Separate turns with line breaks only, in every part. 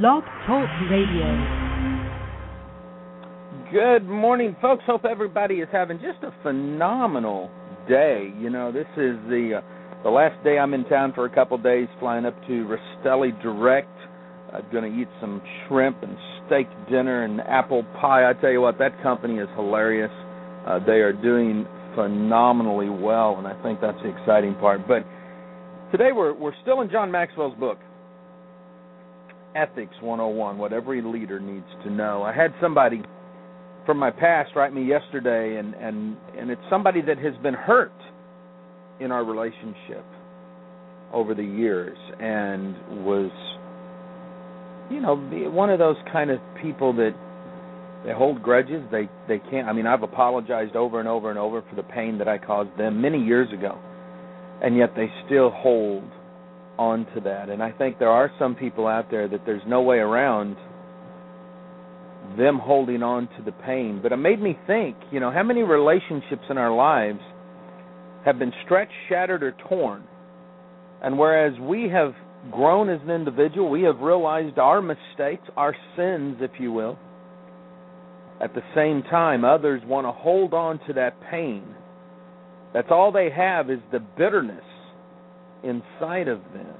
Blog Talk Radio.
Good morning, folks. Hope everybody is having just a phenomenal day. You know, this is the uh, the last day I'm in town for a couple days, flying up to Rastelli Direct. I'm going to eat some shrimp and steak dinner and apple pie. I tell you what, that company is hilarious. Uh, they are doing phenomenally well, and I think that's the exciting part. But today we're we're still in John Maxwell's book, Ethics 101, what every leader needs to know. I had somebody from my past write me yesterday and and and it's somebody that has been hurt in our relationship over the years and was you know one of those kind of people that they hold grudges they they can't i mean i've apologized over and over and over for the pain that i caused them many years ago and yet they still hold on to that. And I think there are some people out there that there's no way around them holding on to the pain. But it made me think, you know, how many relationships in our lives have been stretched, shattered, or torn? And whereas we have grown as an individual, we have realized our mistakes, our sins, if you will. At the same time, others want to hold on to that pain. That's all they have is the bitterness inside of them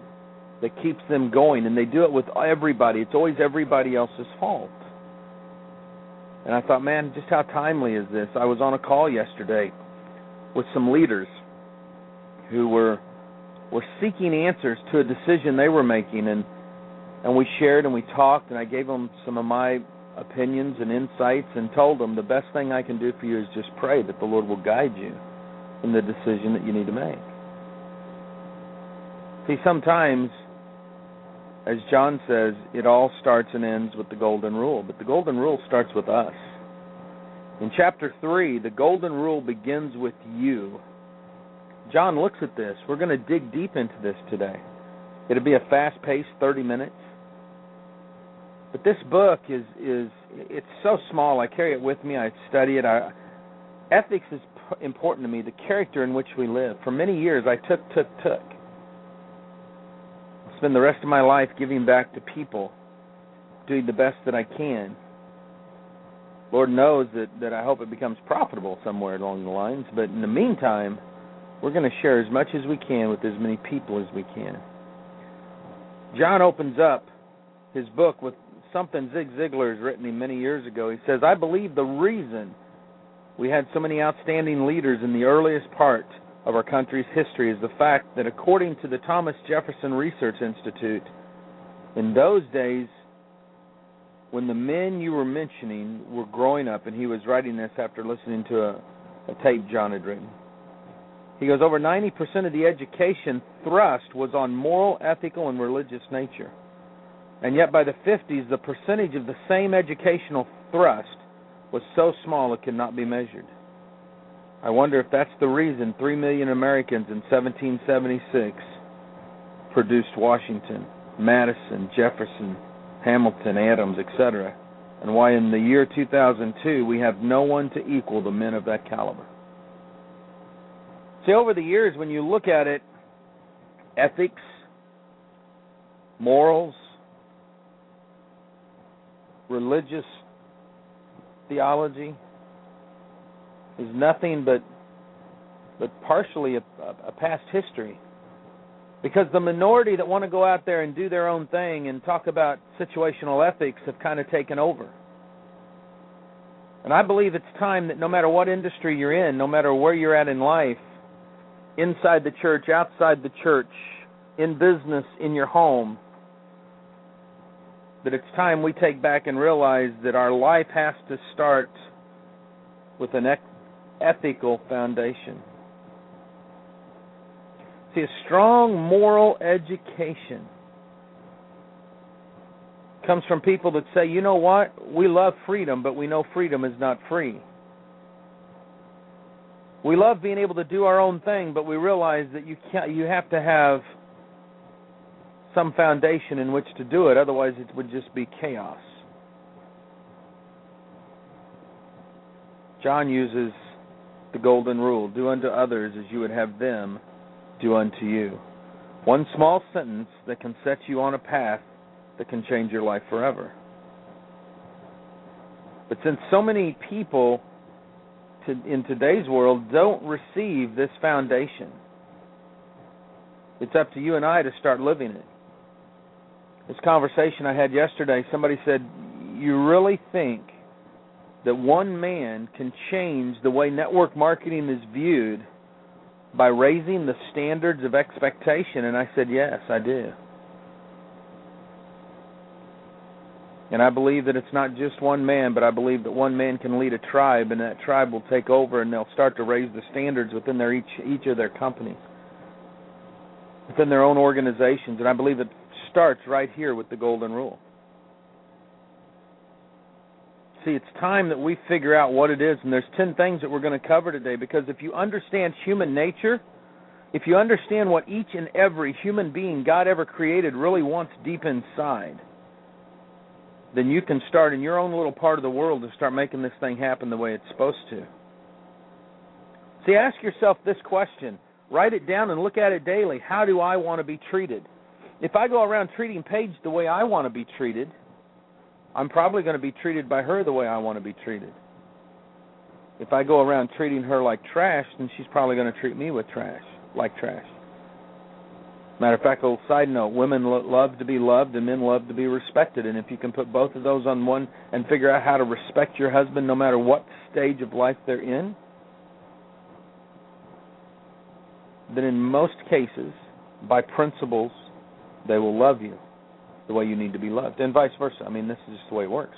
that keeps them going, and they do it with everybody. It's always everybody else's fault. And I thought, man, just how timely is this? I was on a call yesterday with some leaders who were were seeking answers to a decision they were making, and and we shared and we talked, and I gave them some of my opinions and insights, and told them the best thing I can do for you is just pray that the Lord will guide you in the decision that you need to make. See, sometimes, as John says, it all starts and ends with the Golden Rule, but the Golden Rule starts with us. In chapter 3, the Golden Rule begins with you. John looks at this. We're going to dig deep into this today. It'll be a fast paced 30 minutes. But this book is is it's so small. I carry it with me. I study it. I, ethics is important to me. The character in which we live. For many years, I took, took, took spend the rest of my life giving back to people, doing the best that I can. Lord knows that, that I hope it becomes profitable somewhere along the lines, but in the meantime, we're going to share as much as we can with as many people as we can. John opens up his book with something Zig Ziglar has written him many years ago. He says, I believe the reason we had so many outstanding leaders in the earliest part of our country's history is the fact that according to the Thomas Jefferson Research Institute, in those days, when the men you were mentioning were growing up, and he was writing this after listening to a, a tape John had written, he goes, over 90% of the education thrust was on moral, ethical, and religious nature. And yet by the 50s, the percentage of the same educational thrust was so small it could not be measured. I wonder if that's the reason 3 million Americans in 1776 produced Washington, Madison, Jefferson, Hamilton, Adams, etc., and why in the year 2002 we have no one to equal the men of that caliber. See, over the years, when you look at it, ethics, morals, religious theology, is nothing but but partially a, a past history. Because the minority that want to go out there and do their own thing and talk about situational ethics have kind of taken over. And I believe it's time that no matter what industry you're in, no matter where you're at in life, inside the church, outside the church, in business, in your home, that it's time we take back and realize that our life has to start with an ethical foundation. See, a strong moral education comes from people that say, you know what, we love freedom, but we know freedom is not free. We love being able to do our own thing, but we realize that you can't you have to have some foundation in which to do it, otherwise it would just be chaos. John uses the golden rule do unto others as you would have them do unto you. One small sentence that can set you on a path that can change your life forever. But since so many people to, in today's world don't receive this foundation, it's up to you and I to start living it. This conversation I had yesterday, somebody said, You really think that one man can change the way network marketing is viewed by raising the standards of expectation? And I said, Yes, I do. And I believe that it's not just one man, but I believe that one man can lead a tribe, and that tribe will take over, and they'll start to raise the standards within their each each of their companies, within their own organizations. And I believe it starts right here with the golden rule. See, it's time that we figure out what it is, and there's ten things that we're going to cover today. Because if you understand human nature, if you understand what each and every human being God ever created really wants deep inside then you can start in your own little part of the world to start making this thing happen the way it's supposed to. See, ask yourself this question. Write it down and look at it daily. How do I want to be treated? If I go around treating Paige the way I want to be treated, I'm probably going to be treated by her the way I want to be treated. If I go around treating her like trash, then she's probably going to treat me with trash, like trash. Matter of fact, a little side note: women lo- love to be loved, and men love to be respected. And if you can put both of those on one and figure out how to respect your husband, no matter what stage of life they're in, then in most cases, by principles, they will love you the way you need to be loved, and vice versa. I mean, this is just the way it works.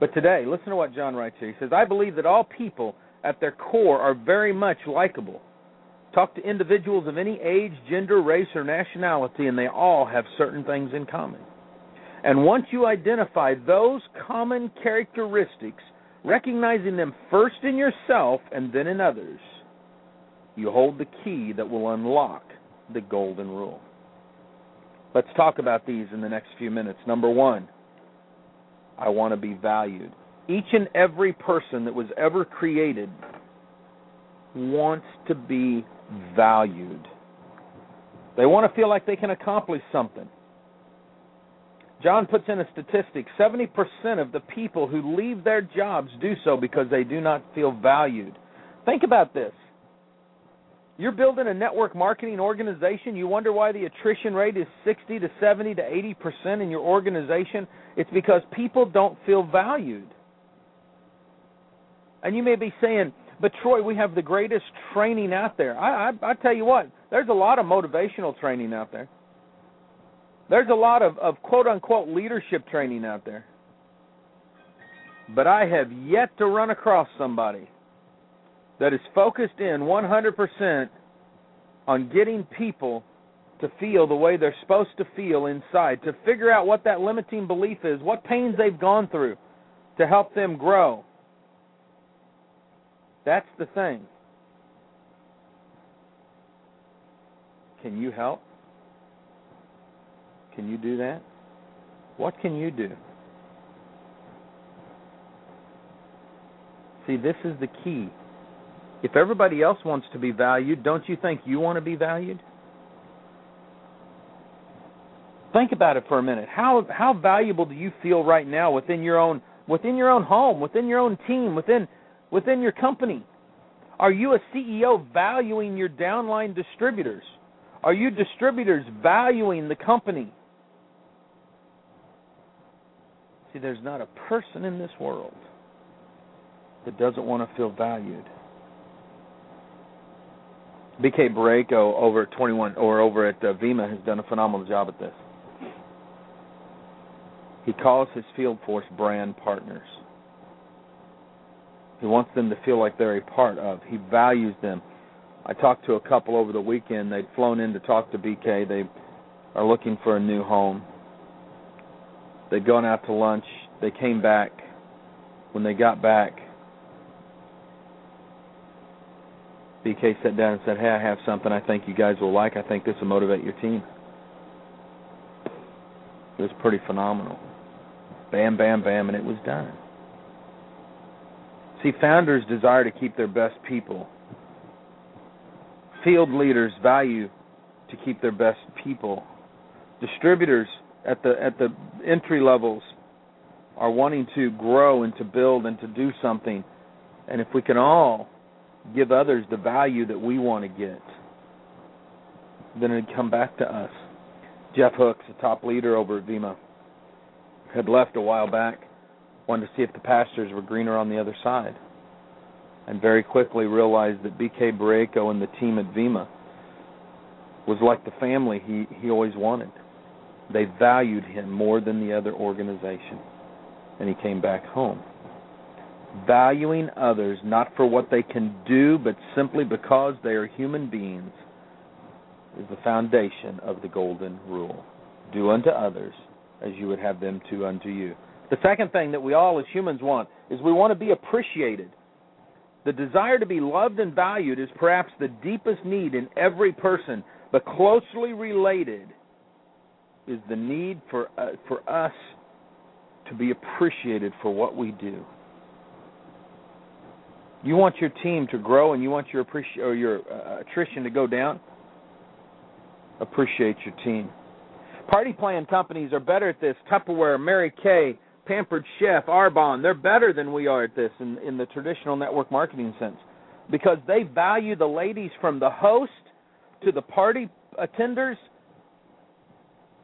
But today, listen to what John writes here. He says, "I believe that all people, at their core, are very much likable." Talk to individuals of any age, gender, race, or nationality, and they all have certain things in common. And once you identify those common characteristics, recognizing them first in yourself and then in others, you hold the key that will unlock the golden rule. Let's talk about these in the next few minutes. Number one, I want to be valued. Each and every person that was ever created wants to be valued. They want to feel like they can accomplish something. John puts in a statistic 70% of the people who leave their jobs do so because they do not feel valued. Think about this. You're building a network marketing organization. You wonder why the attrition rate is 60 to 70 to 80% in your organization. It's because people don't feel valued. And you may be saying, but Troy, we have the greatest training out there. I, I I tell you what, there's a lot of motivational training out there. There's a lot of, of quote unquote leadership training out there. But I have yet to run across somebody that is focused in 100% on getting people to feel the way they're supposed to feel inside, to figure out what that limiting belief is, what pains they've gone through to help them grow that's the thing. Can you help? Can you do that? What can you do? See, this is the key. If everybody else wants to be valued, don't you think you want to be valued? Think about it for a minute. How how valuable do you feel right now within your own within your own home, within your own team, within within your company? Are you a CEO valuing your downline distributors? Are you distributors valuing the company? See, there's not a person in this world that doesn't want to feel valued. BK Boreyko over at 21 or over at uh, Vemma has done a phenomenal job at this. He calls his field force brand partners. He wants them to feel like they're a part of. He values them. I talked to a couple over the weekend. They'd flown in to talk to BK. They are looking for a new home. They'd gone out to lunch. They came back. When they got back, BK sat down and said, Hey, I have something I think you guys will like. I think this will motivate your team. It was pretty phenomenal. Bam, bam, bam, and it was done. See, founders desire to keep their best people. Field leaders value to keep their best people. Distributors at the at the entry levels are wanting to grow and to build and to do something and if we can all give others the value that we want to get then it'd come back to us jeff hooks the top leader over at Vemma had left a while back wanted to see if the pastures were greener on the other side and very quickly realized that bk Boreyko and the team at Vemma was like the family he he always wanted they valued him more than the other organization. And he came back home. Valuing others not for what they can do, but simply because they are human beings is the foundation of the golden rule. Do unto others as you would have them to unto you. The second thing that we all as humans want is we want to be appreciated. The desire to be loved and valued is perhaps the deepest need in every person, but closely related is the need for uh, for us to be appreciated for what we do. You want your team to grow and you want your appreci- or your uh, attrition to go down. Appreciate your team. Party plan companies are better at this. Tupperware, Mary Kay, Pampered Chef, Arbonne, they're better than we are at this in, in the traditional network marketing sense because they value the ladies from the host to the party attenders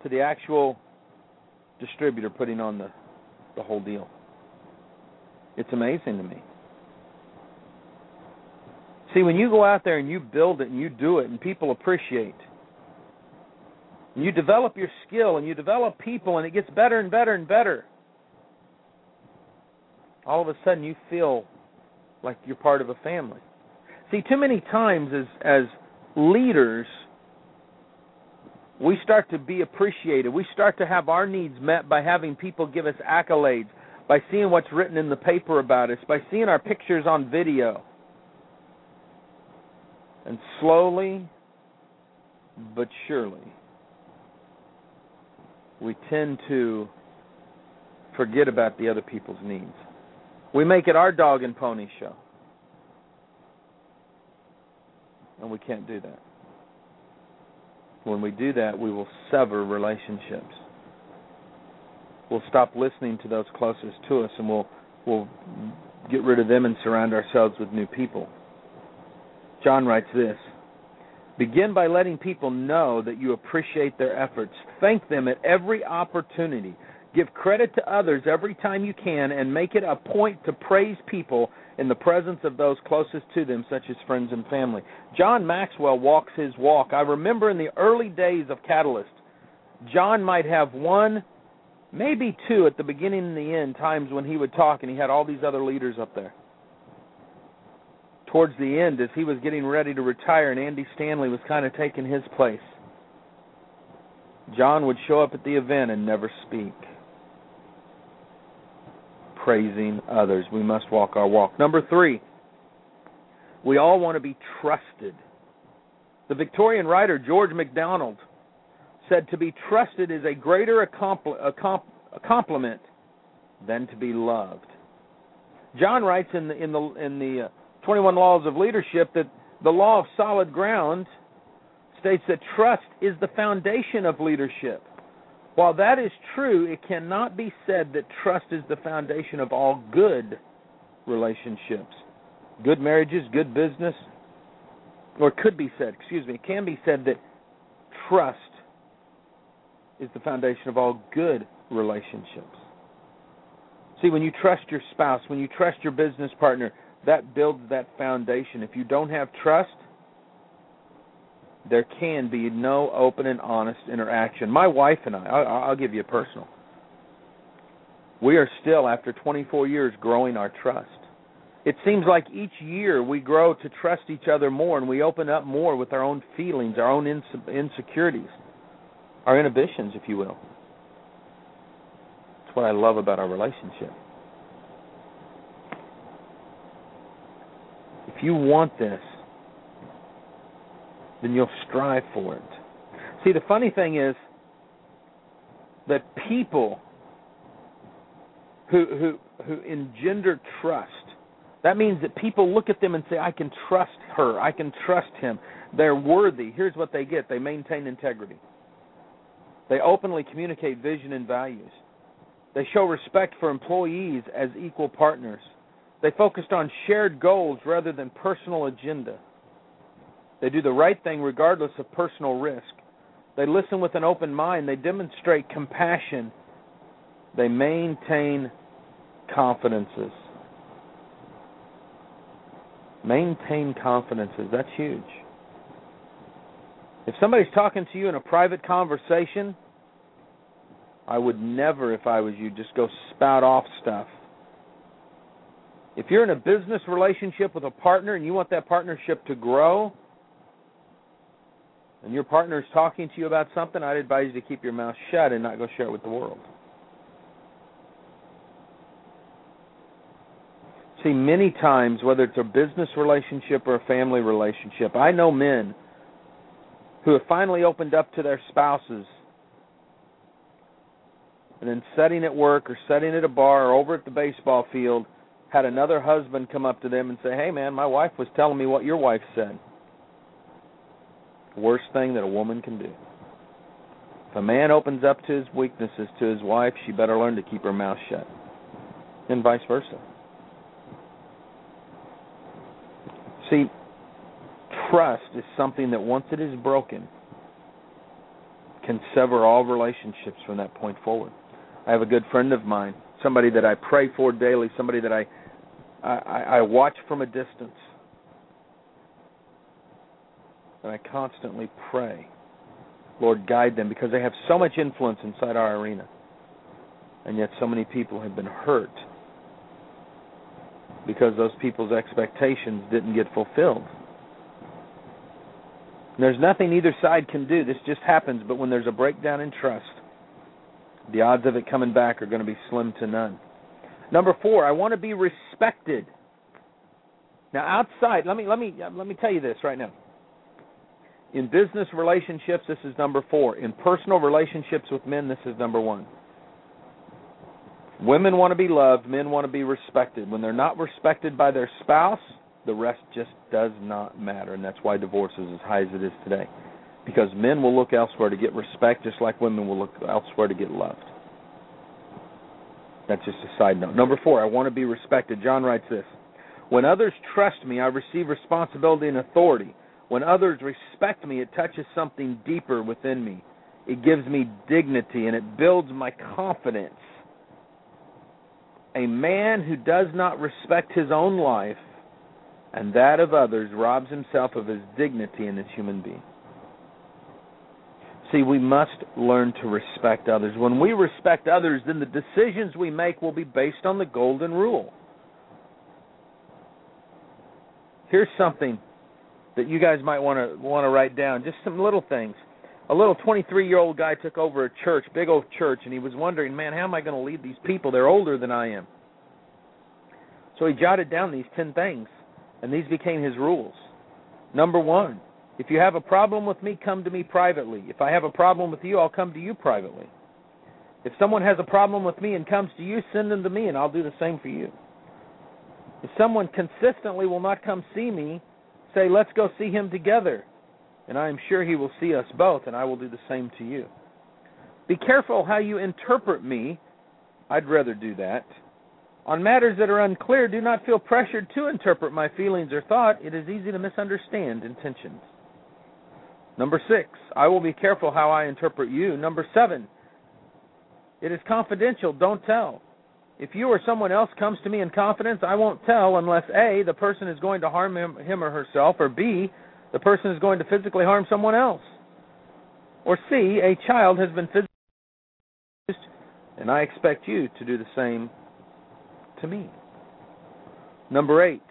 to the actual distributor putting on the the whole deal. It's amazing to me. See, when you go out there and you build it and you do it and people appreciate, and you develop your skill and you develop people and it gets better and better and better, all of a sudden you feel like you're part of a family. See, too many times as as leaders, we start to be appreciated. We start to have our needs met by having people give us accolades, by seeing what's written in the paper about us, by seeing our pictures on video. And slowly but surely, we tend to forget about the other people's needs. We make it our dog and pony show. And we can't do that. When we do that, we will sever relationships. We'll stop listening to those closest to us and we'll we'll get rid of them and surround ourselves with new people. John writes this Begin by letting people know that you appreciate their efforts. Thank them at every opportunity. Give credit to others every time you can and make it a point to praise people in the presence of those closest to them, such as friends and family. John Maxwell walks his walk. I remember in the early days of Catalyst, John might have one, maybe two at the beginning and the end times when he would talk and he had all these other leaders up there. Towards the end, as he was getting ready to retire and Andy Stanley was kind of taking his place, John would show up at the event and never speak praising others. We must walk our walk. Number three, we all want to be trusted. The Victorian writer George MacDonald said to be trusted is a greater compliment than to be loved. John writes in the in the in the uh, 21 laws of leadership that the law of solid ground states that trust is the foundation of leadership. While that is true, it cannot be said that trust is the foundation of all good relationships. Good marriages, good business, or could be said, excuse me, it can be said that trust is the foundation of all good relationships. See, when you trust your spouse, when you trust your business partner, that builds that foundation. If you don't have trust, there can be no open and honest interaction. My wife and I, I'll, give you a personal. We are still, after 24 years, growing our trust. It seems like each year we grow to trust each other more and we open up more with our own feelings, our own insecurities, our inhibitions, if you will. That's what I love about our relationship. If you want this, then you'll strive for it. See, the funny thing is that people who who who engender trust, that means that people look at them and say, "I can trust her. I can trust him. They're worthy." Here's what they get: they maintain integrity. They openly communicate vision and values. They show respect for employees as equal partners. They focused on shared goals rather than personal agenda. They do the right thing regardless of personal risk. They listen with an open mind. They demonstrate compassion. They maintain confidences. Maintain confidences. That's huge. If somebody's talking to you in a private conversation, I would never, if I was you, just go spout off stuff. If you're in a business relationship with a partner and you want that partnership to grow, and your partner is talking to you about something, I'd advise you to keep your mouth shut and not go share it with the world. See, many times, whether it's a business relationship or a family relationship, I know men who have finally opened up to their spouses and then setting at work or setting at a bar or over at the baseball field had another husband come up to them and say, "Hey man, my wife was telling me what your wife said." Worst thing that a woman can do. If a man opens up to his weaknesses to his wife, she better learn to keep her mouth shut. And vice versa. See, trust is something that once it is broken can sever all relationships from that point forward. I have a good friend of mine, somebody that I pray for daily, somebody that I I, I watch from a distance. And I constantly pray, Lord, guide them because they have so much influence inside our arena. And yet so many people have been hurt because those people's expectations didn't get fulfilled. There's nothing either side can do. This just happens, but when there's a breakdown in trust, the odds of it coming back are going to be slim to none. Number 4, I want to be respected. Now outside, let me let me let me tell you this right now. In business relationships, this is number 4. In personal relationships with men, this is number 1. Women want to be loved, men want to be respected. When they're not respected by their spouse, the rest just does not matter, and that's why divorce is as high as it is today. Because men will look elsewhere to get respect just like women will look elsewhere to get loved. That's just a side note. Number four, I want to be respected. John writes this When others trust me, I receive responsibility and authority. When others respect me, it touches something deeper within me. It gives me dignity and it builds my confidence. A man who does not respect his own life and that of others robs himself of his dignity in this human being. See, we must learn to respect others. When we respect others, then the decisions we make will be based on the golden rule. Here's something that you guys might want to want to write down. Just some little things. A little 23-year-old guy took over a church, big old church, and he was wondering, "Man, how am I going to lead these people? They're older than I am." So he jotted down these 10 things, and these became his rules. Number 1, if you have a problem with me, come to me privately. If I have a problem with you, I'll come to you privately. If someone has a problem with me and comes to you, send them to me and I'll do the same for you. If someone consistently will not come see me, say, let's go see him together. And I am sure he will see us both, and I will do the same to you. Be careful how you interpret me. I'd rather do that. On matters that are unclear, do not feel pressured to interpret my feelings or thought. It is easy to misunderstand intentions. Number six, I will be careful how I interpret you. Number seven, it is confidential. Don't tell. If you or someone else comes to me in confidence, I won't tell unless A, the person is going to harm him, him or herself, or B, the person is going to physically harm someone else. Or C, a child has been physically abused, and I expect you to do the same to me. Number eight,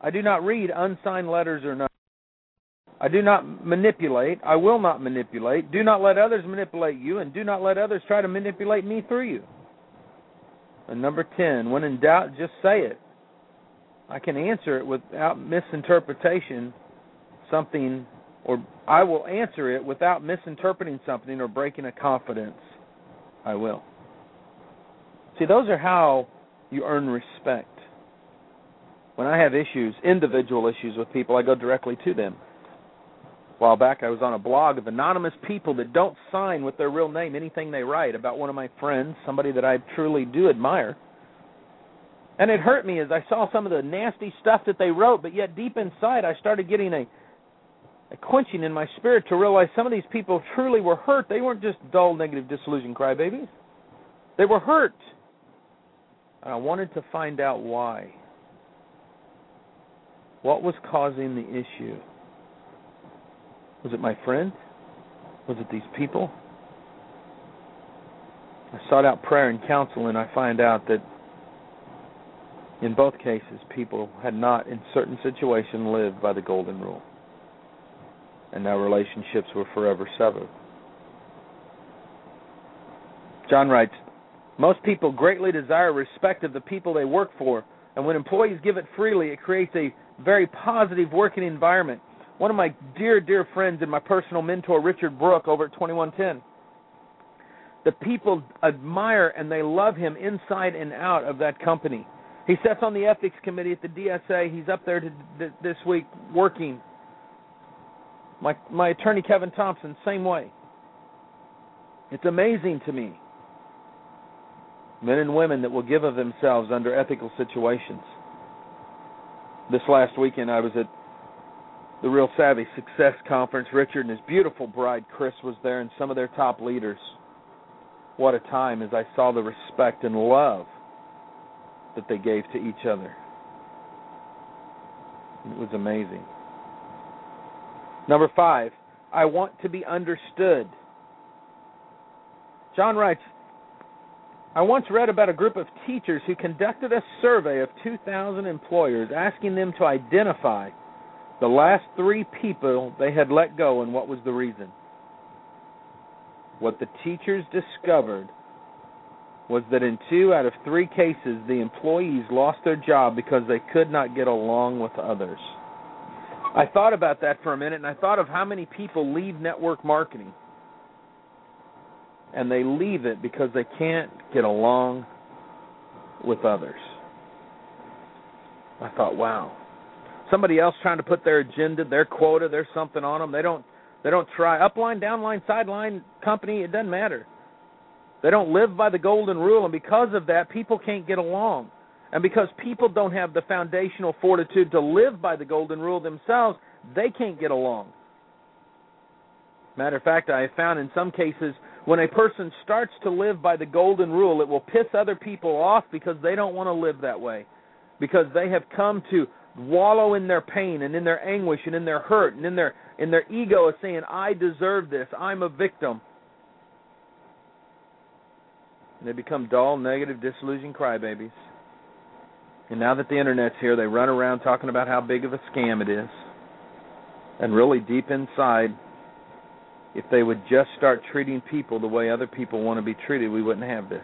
I do not read unsigned letters or nothing. I do not manipulate. I will not manipulate. Do not let others manipulate you, and do not let others try to manipulate me through you. And number 10, when in doubt, just say it. I can answer it without misinterpretation, something, or I will answer it without misinterpreting something or breaking a confidence. I will. See, those are how you earn respect. When I have issues, individual issues with people, I go directly to them. While back, I was on a blog of anonymous people that don't sign with their real name anything they write about one of my friends, somebody that I truly do admire. And it hurt me as I saw some of the nasty stuff that they wrote, but yet deep inside, I started getting a a quenching in my spirit to realize some of these people truly were hurt. They weren't just dull, negative, disillusioned crybabies. They were hurt. And I wanted to find out why. What was causing the issue? Was it my friend? Was it these people? I sought out prayer and counsel, and I find out that in both cases, people had not, in certain situations, lived by the golden rule and now relationships were forever severed. John writes, most people greatly desire respect of the people they work for, and when employees give it freely, it creates a very positive working environment. One of my dear, dear friends and my personal mentor, Richard Brook, over at 2110, the people admire and they love him inside and out of that company. He sits on the ethics committee at the DSA. He's up there to, this week working my my attorney Kevin Thompson, same way. It's amazing to me. Men and women that will give of themselves under ethical situations. This last weekend I was at the Real Savvy Success Conference. Richard and his beautiful bride Chris was there and some of their top leaders. What a time as I saw the respect and love that they gave to each other. It was amazing. Number five, I want to be understood. John writes, I once read about a group of teachers who conducted a survey of 2,000 employers asking them to identify the last three people they had let go and what was the reason. What the teachers discovered was that in two out of three cases, the employees lost their job because they could not get along with others. I thought about that for a minute, and I thought of how many people leave network marketing. And they leave it because they can't get along with others. I thought, wow. Somebody else trying to put their agenda, their quota, their something on them. They don't they don't try upline, downline, sideline company, it doesn't matter. They don't live by the golden rule and because of that people can't get along. And because people don't have the foundational fortitude to live by the golden rule themselves, they can't get along. Matter of fact, I have found in some cases when a person starts to live by the golden rule, it will piss other people off because they don't want to live that way. Because they have come to wallow in their pain and in their anguish and in their hurt and in their in their ego of saying, I deserve this, I'm a victim. And they become dull, negative, disillusioned crybabies. And now that the internet's here, they run around talking about how big of a scam it is. And really, deep inside, if they would just start treating people the way other people want to be treated, we wouldn't have this.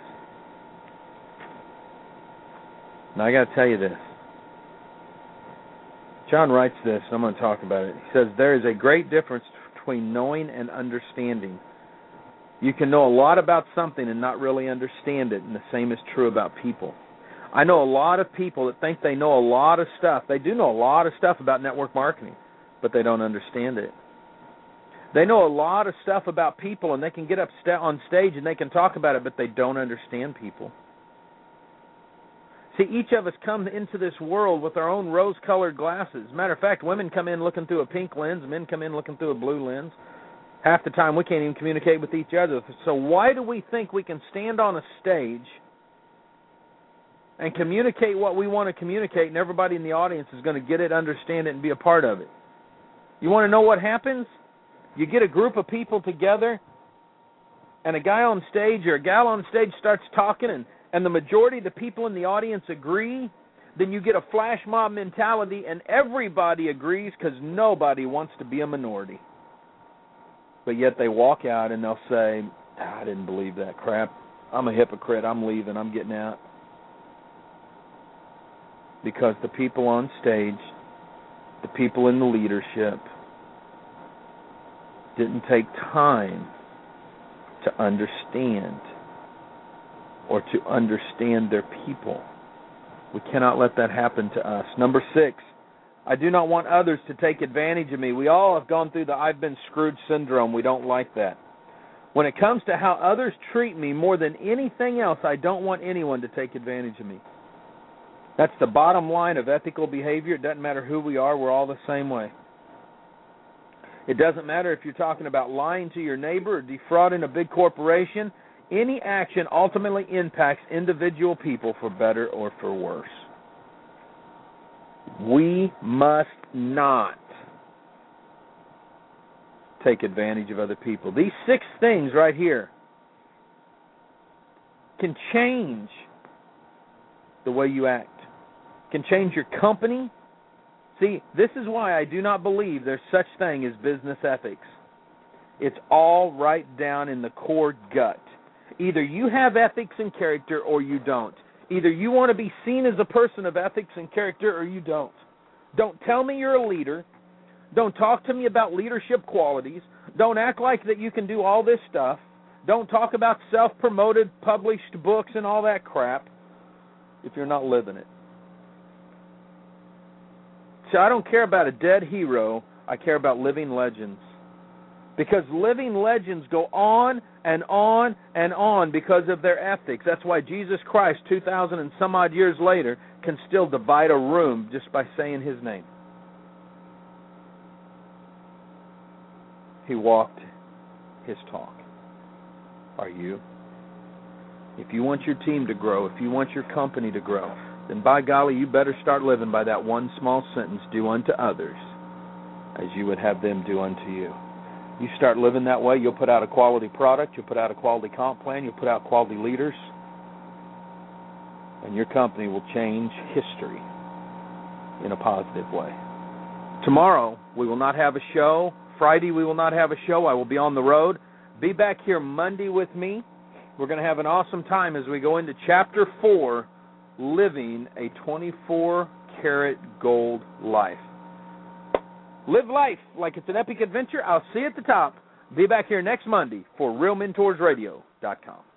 Now, I got to tell you this. John writes this, I'm going to talk about it. He says, There is a great difference between knowing and understanding. You can know a lot about something and not really understand it, and the same is true about people. I know a lot of people that think they know a lot of stuff. They do know a lot of stuff about network marketing, but they don't understand it. They know a lot of stuff about people and they can get up on stage and they can talk about it, but they don't understand people. See, each of us come into this world with our own rose colored glasses. Matter of fact, women come in looking through a pink lens, men come in looking through a blue lens. Half the time we can't even communicate with each other. So why do we think we can stand on a stage – and communicate what we want to communicate, and everybody in the audience is going to get it, understand it, and be a part of it. You want to know what happens? You get a group of people together, and a guy on stage or a gal on stage starts talking, and, and the majority of the people in the audience agree. Then you get a flash mob mentality, and everybody agrees because nobody wants to be a minority. But yet they walk out and they'll say, ah, I didn't believe that crap. I'm a hypocrite. I'm leaving. I'm getting out because the people on stage, the people in the leadership, didn't take time to understand or to understand their people. We cannot let that happen to us. Number six, I do not want others to take advantage of me. We all have gone through the I've been screwed syndrome. We don't like that. When it comes to how others treat me more than anything else, I don't want anyone to take advantage of me. That's the bottom line of ethical behavior. It doesn't matter who we are, we're all the same way. It doesn't matter if you're talking about lying to your neighbor or defrauding a big corporation. Any action ultimately impacts individual people for better or for worse. We must not take advantage of other people. These six things right here can change the way you act, can change your company. See, this is why I do not believe there's such thing as business ethics. It's all right down in the core gut. Either you have ethics and character or you don't. Either you want to be seen as a person of ethics and character or you don't. Don't tell me you're a leader. Don't talk to me about leadership qualities. Don't act like that you can do all this stuff. Don't talk about self promoted, published books and all that crap if you're not living it. See, I don't care about a dead hero, I care about living legends. Because living legends go on and on and on because of their ethics. That's why Jesus Christ, 2,000 and some odd years later, can still divide a room just by saying his name. He walked his talk. Are you? If you want your team to grow, if you want your company to grow, then by golly, you better start living by that one small sentence do unto others as you would have them do unto you. You start living that way, you'll put out a quality product, you'll put out a quality comp plan, you'll put out quality leaders, and your company will change history in a positive way. Tomorrow, we will not have a show. Friday, we will not have a show. I will be on the road. Be back here Monday with me. We're going to have an awesome time as we go into chapter 4 Living a 24 karat gold life. Live life like it's an epic adventure. I'll see you at the top. Be back here next Monday for RealMentorsRadio.com.